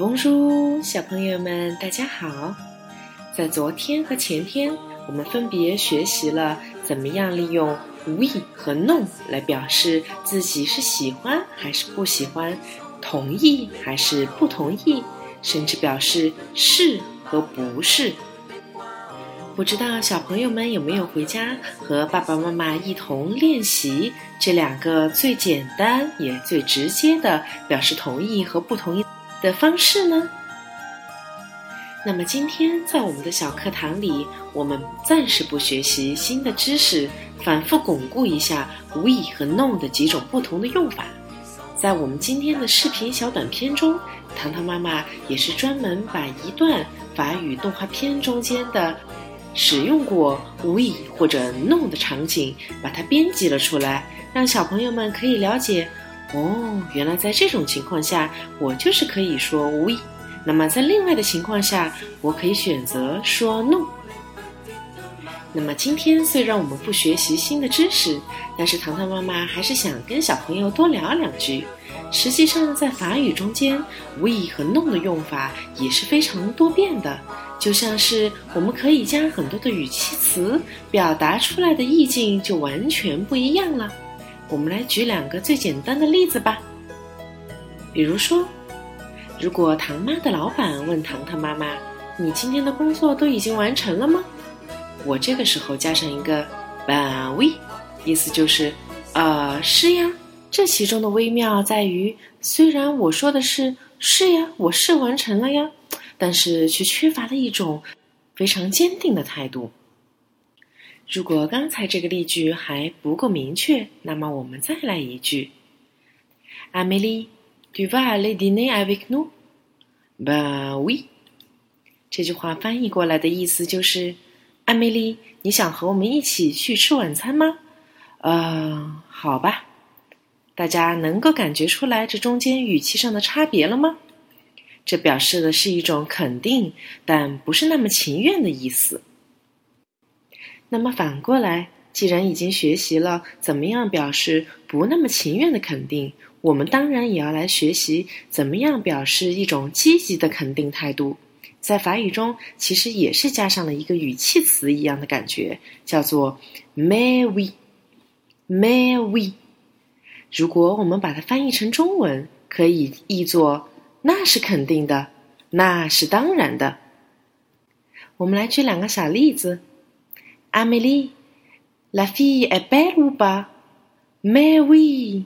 公主，小朋友们，大家好！在昨天和前天，我们分别学习了怎么样利用 we 和 no 来表示自己是喜欢还是不喜欢，同意还是不同意，甚至表示是和不是。不知道小朋友们有没有回家和爸爸妈妈一同练习这两个最简单也最直接的表示同意和不同意的方式呢？那么今天在我们的小课堂里，我们暂时不学习新的知识，反复巩固一下 we 和 no 的几种不同的用法。在我们今天的视频小短片中，糖糖妈妈也是专门把一段法语动画片中间的。使用过 we 或者 no 的场景，把它编辑了出来，让小朋友们可以了解。哦，原来在这种情况下，我就是可以说 we。那么在另外的情况下，我可以选择说 no。那么今天虽然我们不学习新的知识，但是糖糖妈妈还是想跟小朋友多聊两句。实际上，在法语中间，we 和 no 的用法也是非常多变的。就像是我们可以加很多的语气词，表达出来的意境就完全不一样了。我们来举两个最简单的例子吧。比如说，如果唐妈的老板问糖糖妈妈：“你今天的工作都已经完成了吗？”我这个时候加上一个 “ben oui”，意思就是“呃，是呀”。这其中的微妙在于，虽然我说的是“是呀，我是完成了呀”。但是却缺乏了一种非常坚定的态度。如果刚才这个例句还不够明确，那么我们再来一句：“Amélie，tu vas aller dîner avec nous？”“Ben oui。”这句话翻译过来的意思就是：“艾米丽，你想和我们一起去吃晚餐吗？”“呃，好吧。”大家能够感觉出来这中间语气上的差别了吗？这表示的是一种肯定，但不是那么情愿的意思。那么反过来，既然已经学习了怎么样表示不那么情愿的肯定，我们当然也要来学习怎么样表示一种积极的肯定态度。在法语中，其实也是加上了一个语气词一样的感觉，叫做 “may we”，“may we”。如果我们把它翻译成中文，可以译作。那是肯定的，那是当然的。我们来举两个小例子。阿美丽，la fille est belle ou pas？Mais oui。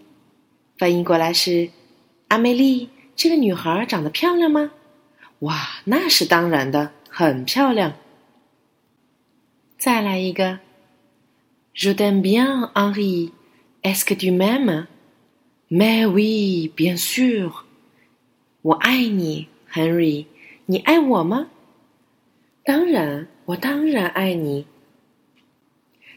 翻译过来是：阿美丽，这个女孩长得漂亮吗？哇，那是当然的，很漂亮。再来一个。Je t'aime bien, Henri. Est-ce que tu m'aimes？Mais oui, bien sûr。我爱你，Henry，你爱我吗？当然，我当然爱你。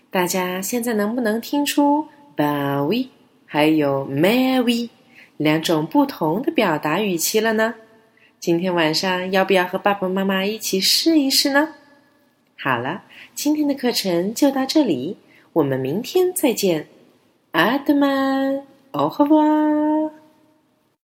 大家现在能不能听出 b a w i 还有 “mais oui” 两种不同的表达语气了呢？今天晚上要不要和爸爸妈妈一起试一试呢？好了，今天的课程就到这里，我们明天再见。阿德曼，au revoir。